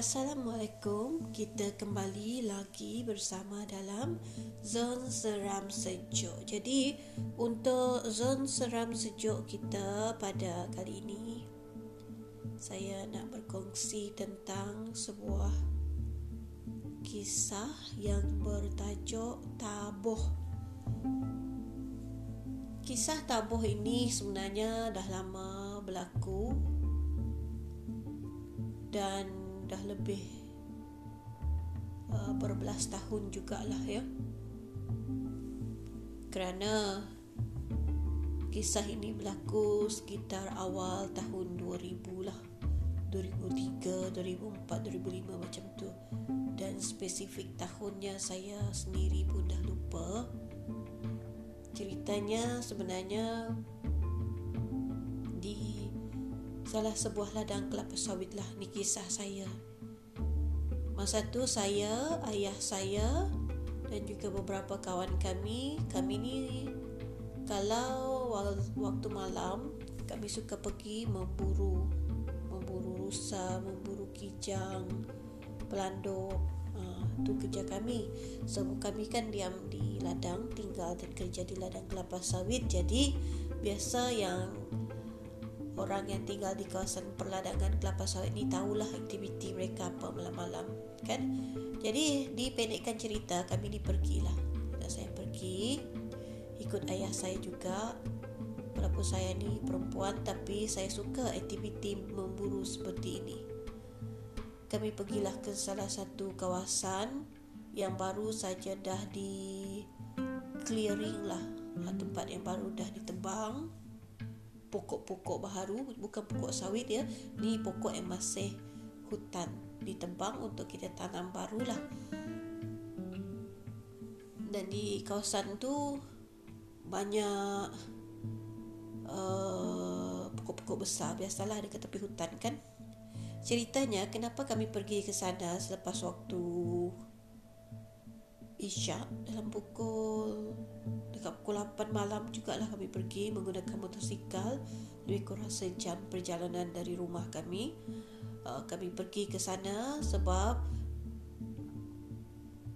Assalamualaikum. Kita kembali lagi bersama dalam zon seram sejuk. Jadi, untuk zon seram sejuk kita pada kali ini, saya nak berkongsi tentang sebuah kisah yang bertajuk Tabuh. Kisah Tabuh ini sebenarnya dah lama berlaku dan dah lebih uh, berbelas tahun jugalah ya. Kerana kisah ini berlaku sekitar awal tahun 2000 lah 2003, 2004, 2005 macam tu. Dan spesifik tahunnya saya sendiri pun dah lupa. Ceritanya sebenarnya salah sebuah ladang kelapa sawit lah ni kisah saya. Masa tu saya, ayah saya dan juga beberapa kawan kami, kami ni kalau waktu malam kami suka pergi memburu memburu rusa, memburu kijang, pelanduk. Ha, tu kerja kami. Sebab kami kan diam di ladang, tinggal dan kerja di ladang kelapa sawit. Jadi biasa yang orang yang tinggal di kawasan perladangan kelapa sawit ni tahulah aktiviti mereka apa malam-malam kan? Jadi dipendekkan cerita kami ni pergilah. Dan saya pergi ikut ayah saya juga. Walaupun saya ni perempuan tapi saya suka aktiviti memburu seperti ini. Kami pergilah ke salah satu kawasan yang baru saja dah di clearing lah. Tempat yang baru dah ditebang pokok-pokok baharu bukan pokok sawit ya ni pokok yang masih hutan ditebang untuk kita tanam barulah dan di kawasan tu banyak uh, pokok-pokok besar biasalah dekat tepi hutan kan. Ceritanya kenapa kami pergi ke sana selepas waktu Isyak dalam pukul dekat pukul 8 malam juga lah kami pergi menggunakan motosikal. Lebih kurang sejam perjalanan dari rumah kami. Uh, kami pergi ke sana sebab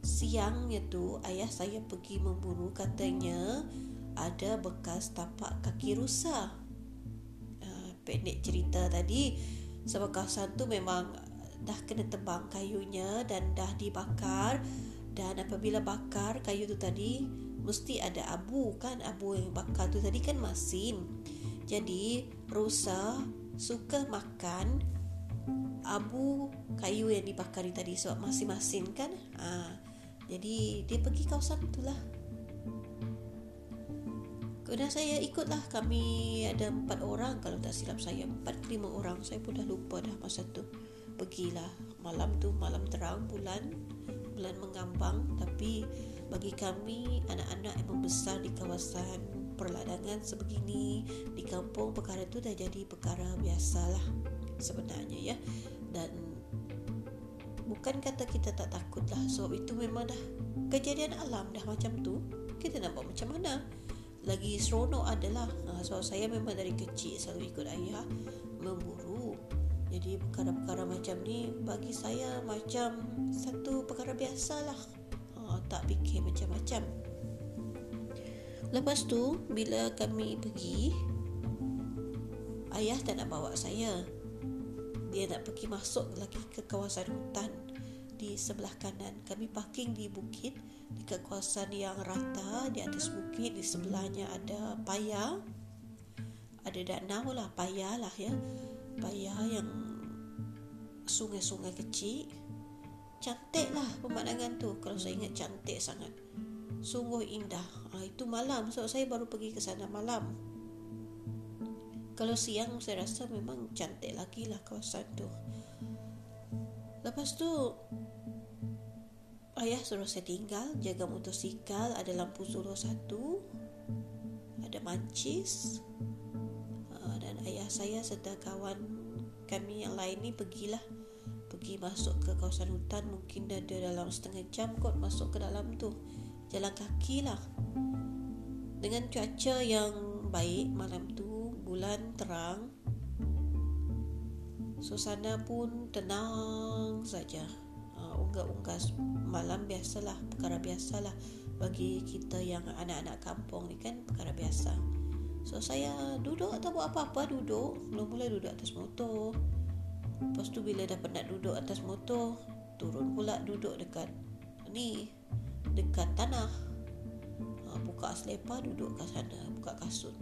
siangnya tu ayah saya pergi memburu katanya ada bekas tapak kaki rusa uh, pendek cerita tadi. Sebab kawasan tu memang dah kena tebang kayunya dan dah dibakar dan apabila bakar kayu tu tadi mesti ada abu kan? Abu yang bakar tu tadi kan masin. Jadi rusa suka makan abu kayu yang dibakar tadi sebab masih masin kan? Ha. jadi dia pergi kawasan itulah. Kemudian saya ikutlah kami ada empat orang. Kalau tak silap saya empat lima orang. Saya pun dah lupa dah masa tu. Pergilah malam tu malam terang bulan bulan mengambang tapi bagi kami anak-anak yang membesar di kawasan perladangan sebegini di kampung perkara itu dah jadi perkara biasalah sebenarnya ya. Dan bukan kata kita tak takut lah sebab itu memang dah kejadian alam dah macam tu kita nak buat macam mana? Lagi seronok adalah ha, sebab saya memang dari kecil selalu ikut ayah memburu jadi perkara-perkara macam ni bagi saya macam satu perkara biasalah. Ha, tak fikir macam-macam. Lepas tu bila kami pergi ayah tak nak bawa saya. Dia nak pergi masuk lagi ke kawasan hutan di sebelah kanan. Kami parking di bukit dekat kawasan yang rata di atas bukit di sebelahnya ada paya. Ada danau lah, paya lah ya. Paya yang sungai-sungai kecil cantik lah pemandangan tu. Kalau saya ingat cantik sangat. Sungguh indah. Ha, itu malam. Sebab saya baru pergi ke sana malam. Kalau siang saya rasa memang cantik lagi lah kawasan tu. Lepas tu ayah suruh saya tinggal jaga motosikal. Ada lampu solo satu ada mancis ha, dan ayah saya serta kawan kami yang lain ni pergilah. Pergi masuk ke kawasan hutan mungkin dah ada dalam setengah jam kot masuk ke dalam tu. Jalan kaki lah. Dengan cuaca yang baik malam tu bulan terang suasana pun tenang saja. Uh, unggah-unggas malam biasalah perkara biasalah bagi kita yang anak-anak kampung ni kan perkara biasa so saya duduk tak buat apa-apa duduk. Mula-mula duduk atas motor. Lepas tu bila dah penat duduk atas motor turun pula duduk dekat ni dekat tanah. Uh, buka selipar duduk kat sana buka kasut.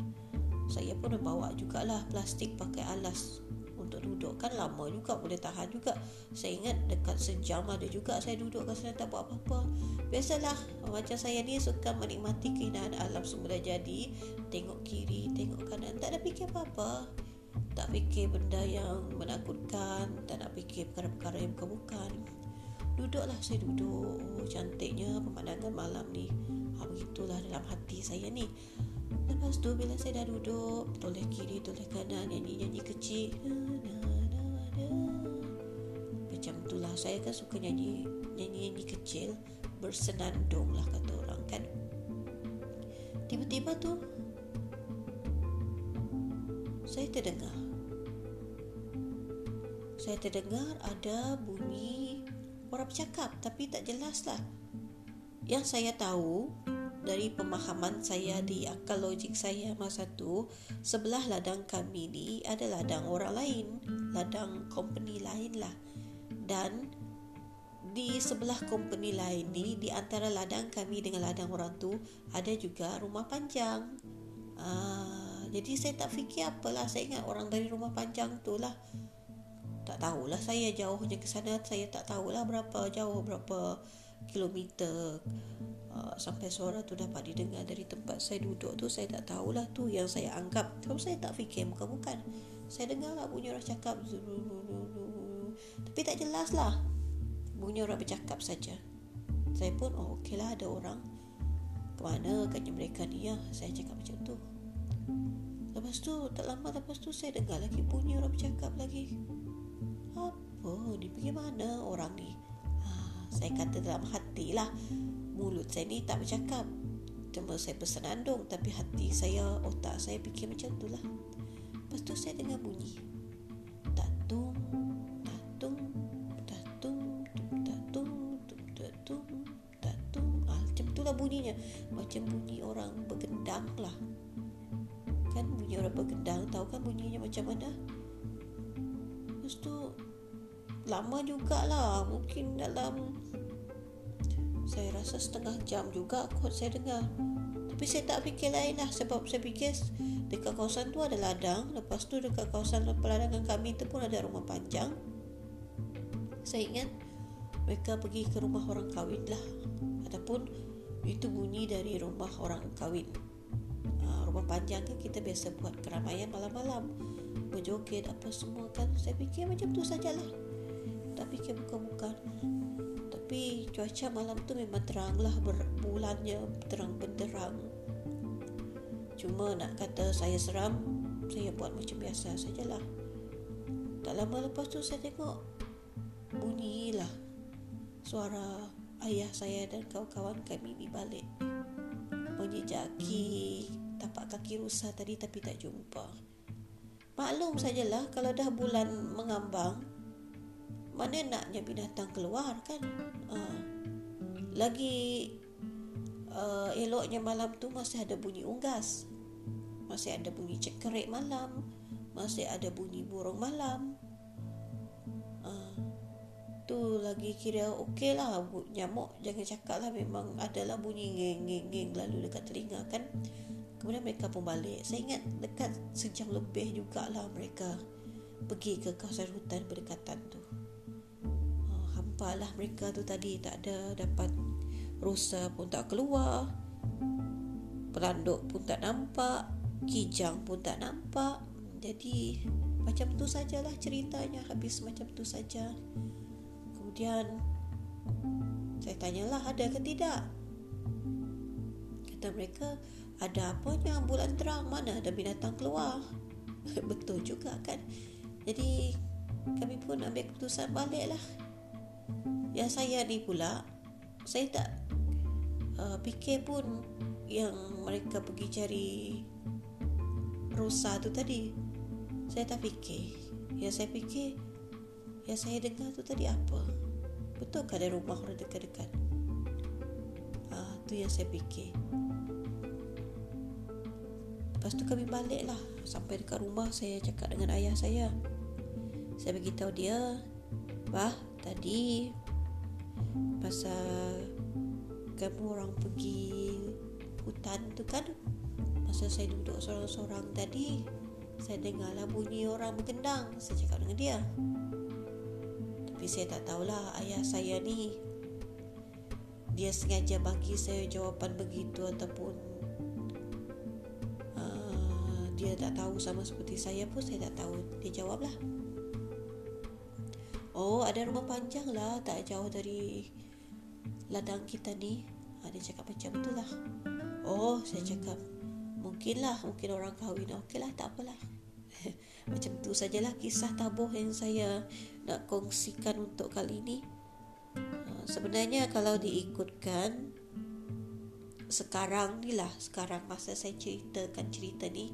Saya pun bawa jugalah plastik pakai alas untuk duduk kan lama juga boleh tahan juga. Saya ingat dekat sejam ada juga saya duduk kat sana tak buat apa-apa. Biasalah macam saya ni suka menikmati keindahan alam semula jadi. Tengok kiri tengok kanan tak ada fikir apa-apa. Tak fikir benda yang menakutkan tak nak fikir perkara-perkara yang bukan-bukan. Duduklah saya duduk. Oh, cantiknya pemandangan malam ni. Ha, begitulah dalam hati saya ni Lepas tu bila saya dah duduk Toleh kiri, toleh kanan Nyanyi-nyanyi kecil. Macam tu lah. Saya kan suka nyanyi Nyanyi-nyanyi kecil. Bersenandung lah kata orang kan. Tiba-tiba tu Saya terdengar. Saya terdengar ada bunyi Orang bercakap Tapi tak jelas lah. Yang saya tahu dari pemahaman saya di akal logik saya masa tu sebelah ladang kami ni ada ladang orang lain ladang company lain lah. Dan di sebelah company lain ni di antara ladang kami dengan ladang orang tu ada juga rumah panjang. Uh, jadi saya tak fikir apalah saya ingat orang dari rumah panjang tu lah. Tak tahulah saya jauhnya ke sana saya tak tahulah berapa jauh berapa kilometer uh, sampai suara tu dapat didengar dari tempat saya duduk tu saya tak tahulah tu yang saya anggap. Sebab saya tak fikir bukan bukan. Saya dengar lah bunyi orang cakap tapi tak jelas lah. Bunyi orang bercakap saja. Saya pun oh okey lah ada orang. Ke mana? Katnya mereka ni ya saya cakap macam tu. Lepas tu tak lama lepas tu saya dengar lagi bunyi orang bercakap lagi. Apa? Ni pergi mana orang ni saya kata dalam hati lah. Mulut saya ni tak bercakap. Cuma saya bersenandung Tapi hati saya, otak saya fikir macam tu lah. Lepas tu saya dengar bunyi. Tatung, tatung, tatung, tatung, tatung, tatung. Ah, Macam tu lah bunyinya. Macam bunyi orang bergendang lah. Kan bunyi orang bergendang Tahu kan bunyinya macam mana? Lepas tu lama jugalah. Mungkin dalam saya rasa setengah jam juga kot saya dengar. Tapi saya tak fikir lain lah sebab saya fikir dekat kawasan tu ada ladang. Lepas tu dekat kawasan peladangan kami tu pun ada rumah panjang. Saya ingat mereka pergi ke rumah orang kahwin lah. Ataupun itu bunyi dari rumah orang kahwin. Uh, rumah panjang kan kita biasa buat keramaian malam-malam. Berjoget apa semua kan. Saya fikir macam tu sajalah. Tak fikir bukan-bukan tapi cuaca malam tu memang terang lah bulannya terang benderang. Cuma nak kata saya seram saya buat macam biasa sajalah. Tak lama lepas tu saya tengok bunyilah suara ayah saya dan kawan-kawan kami di balik. Bunyi jaki tapak kaki rusa tadi tapi tak jumpa. Maklum sajalah kalau dah bulan mengambang mana naknya binatang keluar kan uh, lagi uh, eloknya malam tu masih ada bunyi unggas. Masih ada bunyi cekerik malam. Masih ada bunyi burung malam. Uh, tu lagi kira okey lah nyamuk. Jangan cakap lah memang adalah bunyi ngeng ngeng ngeng lalu dekat telinga kan. Kemudian mereka pun balik. Saya ingat dekat sejam lebih jugalah mereka pergi ke kawasan hutan berdekatan tu nampaklah mereka tu tadi tak ada dapat rusa pun tak keluar peranduk pun tak nampak kijang pun tak nampak. Jadi macam tu sajalah ceritanya habis macam tu saja. Kemudian saya tanyalah ada ke tidak? Kata mereka ada apa yang bulan terang? Mana ada binatang keluar? Betul juga kan? Jadi kami pun ambil keputusan balik lah yang saya ni pula saya tak uh, fikir pun yang mereka pergi cari rusa tu tadi saya tak fikir yang saya fikir Yang saya dengar tu tadi apa? Betul ke ada rumah orang dekat-dekat? Ah, tu yang saya fikir. Lepas tu kami balik lah Sampai dekat rumah saya cakap dengan ayah saya Saya beritahu dia Bah, tadi Pasal Kamu orang pergi Hutan tu kan Masa saya duduk seorang-seorang tadi Saya dengarlah bunyi orang bergendang Saya cakap dengan dia. Tapi saya tak tahulah Ayah saya ni Dia sengaja bagi saya jawapan begitu Ataupun dia tak tahu sama seperti saya pun saya tak tahu dia jawab lah oh ada rumah panjang lah tak jauh dari ladang kita ni. Ha, dia cakap macam tu lah. Oh saya cakap mungkin lah mungkin orang kahwin. Okey lah tak apalah. Macam tu sajalah kisah tabuh yang saya nak kongsikan untuk kali ini ha, sebenarnya kalau diikutkan sekarang ni lah sekarang masa saya ceritakan cerita ni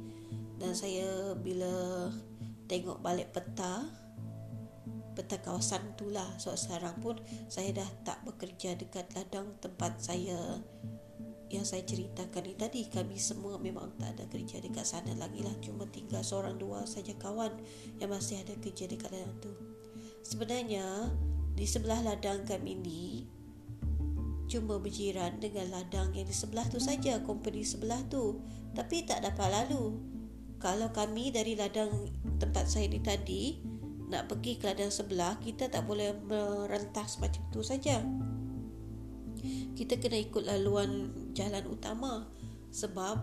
dan saya bila tengok balik peta peta kawasan tu lah so sekarang pun saya dah tak bekerja dekat ladang tempat saya yang saya ceritakan ni tadi. Kami semua memang tak ada kerja dekat sana lagi lah. Cuma tinggal seorang dua saja kawan yang masih ada kerja dekat ladang tu. Sebenarnya di sebelah ladang kami ni cuma berjiran dengan ladang yang di sebelah tu saja company sebelah tu. Tapi tak dapat lalu. Kalau kami dari ladang tempat saya ni tadi nak pergi ke ladang sebelah kita tak boleh merentas macam tu saja. Kita kena ikut laluan jalan utama. Sebab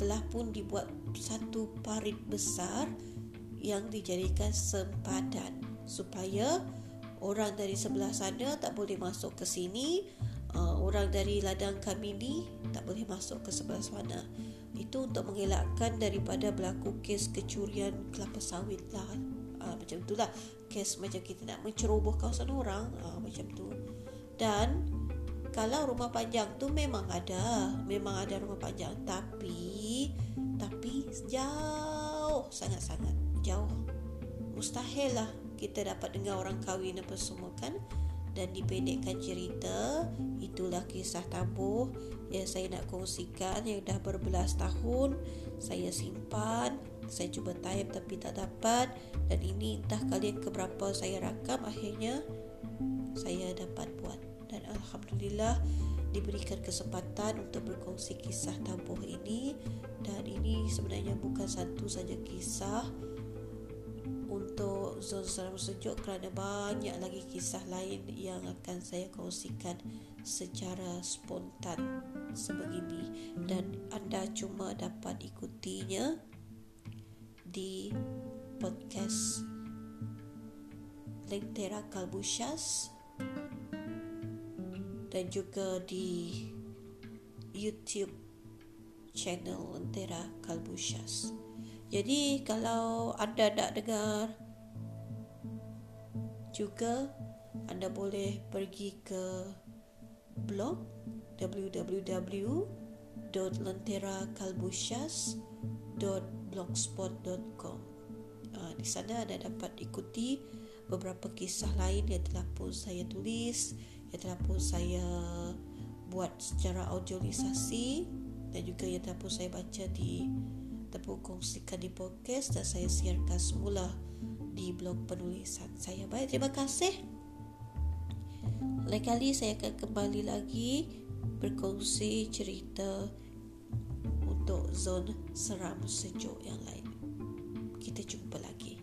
telah pun dibuat satu parit besar yang dijadikan sempadan supaya orang dari sebelah sana tak boleh masuk ke sini uh, orang dari ladang kami ni tak boleh masuk ke sebelah sana. Itu untuk mengelakkan daripada berlaku kes kecurian kelapa sawit lah uh, macam itulah kes macam kita nak menceroboh kawasan orang uh, macam tu. Dan kalau rumah panjang tu memang ada. Memang ada rumah panjang tapi tapi jauh sangat-sangat. Jauh. Mustahil lah kita dapat dengar orang kahwin apa semua kan. Dan dipendekkan cerita itulah kisah tabuh yang saya nak kongsikan yang dah berbelas tahun saya simpan saya cuba type tapi tak dapat. Dan ini entah kali yang keberapa saya rakam akhirnya saya dapat buat. Dan Alhamdulillah diberikan kesempatan untuk berkongsi kisah tabuh ini. Dan ini sebenarnya bukan satu saja kisah untuk zon seram sejuk kerana banyak lagi kisah lain yang akan saya kongsikan secara spontan sebegini. Dan anda cuma dapat ikutinya di podcast Lentera Kalbushas dan juga di YouTube channel Lentera Kalbushas. Jadi kalau anda nak dengar juga anda boleh pergi ke blog www.lenterakalbushas.blogspot.com uh, Di sana anda dapat ikuti beberapa kisah lain yang telah pun saya tulis Yang telah pun saya buat secara audiolisasi Dan juga yang telah pun saya baca di Tepuk kongsikan di podcast dan saya siarkan semula di blog penulisan saya. Baik, terima kasih. Lain kali saya akan kembali lagi berkongsi cerita untuk zon seram sejuk yang lain. Kita jumpa lagi.